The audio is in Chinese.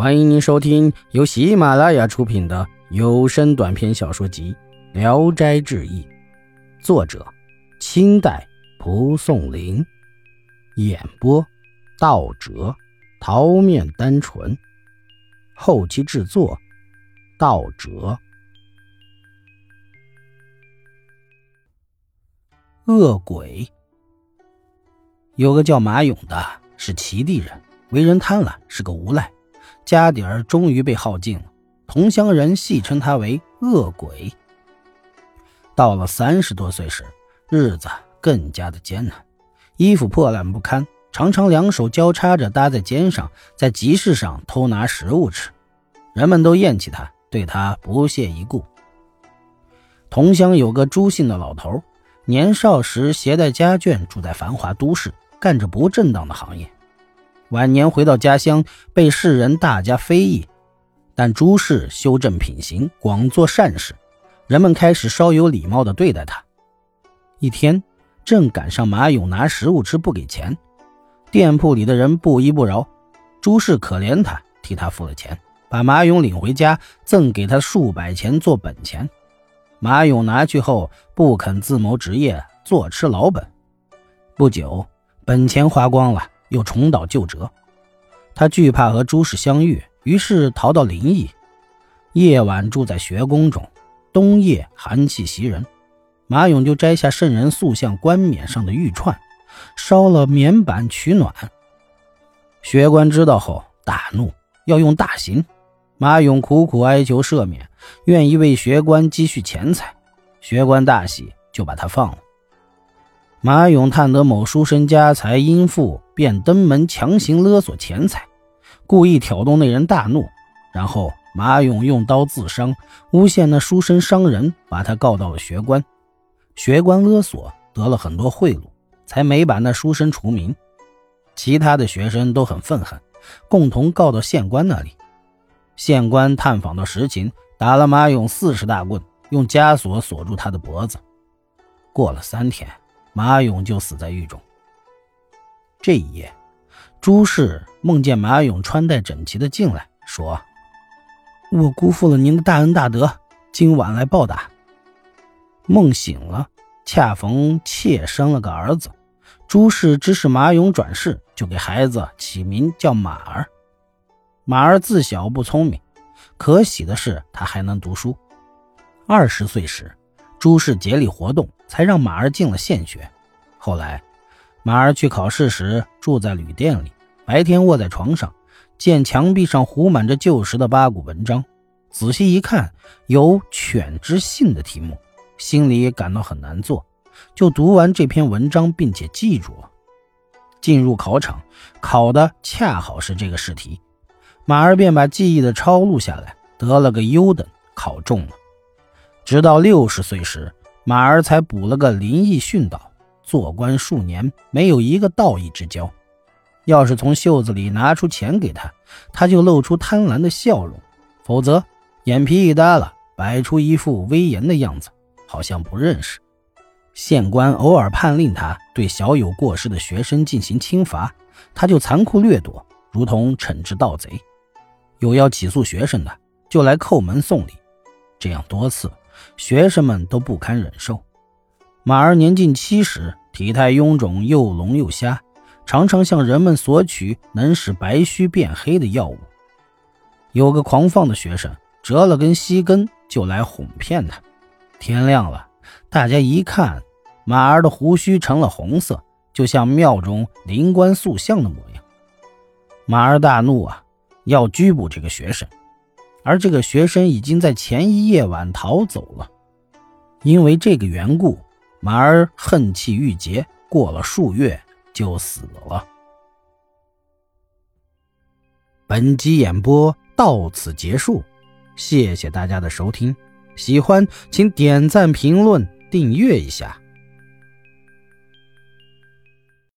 欢迎您收听由喜马拉雅出品的有声短篇小说集《聊斋志异》，作者：清代蒲松龄，演播：道哲、桃面单纯，后期制作：道哲。恶鬼有个叫马勇的，是齐地人，为人贪婪，是个无赖。家底儿终于被耗尽了，同乡人戏称他为恶鬼。到了三十多岁时，日子更加的艰难，衣服破烂不堪，常常两手交叉着搭在肩上，在集市上偷拿食物吃，人们都厌弃他，对他不屑一顾。同乡有个朱姓的老头，年少时携带家眷住在繁华都市，干着不正当的行业。晚年回到家乡，被世人大加非议，但朱氏修正品行，广做善事，人们开始稍有礼貌地对待他。一天，正赶上马勇拿食物吃不给钱，店铺里的人不依不饶，朱氏可怜他，替他付了钱，把马勇领回家，赠给他数百钱做本钱。马勇拿去后，不肯自谋职业，坐吃老本。不久，本钱花光了。又重蹈旧辙，他惧怕和朱氏相遇，于是逃到临沂。夜晚住在学宫中，冬夜寒气袭人，马勇就摘下圣人塑像冠冕上的玉串，烧了棉板取暖。学官知道后大怒，要用大刑。马勇苦苦哀求赦免，愿意为学官积蓄钱财。学官大喜，就把他放了。马勇探得某书生家财殷富，便登门强行勒索钱财，故意挑动那人大怒，然后马勇用刀自伤，诬陷那书生伤人，把他告到了学官。学官勒索得了很多贿赂，才没把那书生除名。其他的学生都很愤恨，共同告到县官那里。县官探访到实情，打了马勇四十大棍，用枷锁锁住他的脖子。过了三天。马勇就死在狱中。这一夜，朱氏梦见马勇穿戴整齐的进来，说：“我辜负了您的大恩大德，今晚来报答。”梦醒了，恰逢妾生了个儿子。朱氏知是马勇转世，就给孩子起名叫马儿。马儿自小不聪明，可喜的是他还能读书。二十岁时。朱氏竭力活动，才让马儿进了县学。后来，马儿去考试时住在旅店里，白天卧在床上，见墙壁上糊满着旧时的八股文章，仔细一看，有“犬之信”的题目，心里感到很难做，就读完这篇文章，并且记住了。进入考场，考的恰好是这个试题，马儿便把记忆的抄录下来，得了个优等，考中了。直到六十岁时，马儿才补了个林毅训导，做官数年，没有一个道义之交。要是从袖子里拿出钱给他，他就露出贪婪的笑容；否则，眼皮一耷拉，摆出一副威严的样子，好像不认识。县官偶尔判令他对小有过失的学生进行轻罚，他就残酷掠夺，如同惩治盗贼；有要起诉学生的，就来叩门送礼。这样多次。学生们都不堪忍受。马儿年近七十，体态臃肿，又聋又瞎，常常向人们索取能使白须变黑的药物。有个狂放的学生折了根西根，就来哄骗他。天亮了，大家一看，马儿的胡须成了红色，就像庙中灵官塑像的模样。马儿大怒啊，要拘捕这个学生。而这个学生已经在前一夜晚逃走了，因为这个缘故，马儿恨气郁结，过了数月就死了。本集演播到此结束，谢谢大家的收听，喜欢请点赞、评论、订阅一下。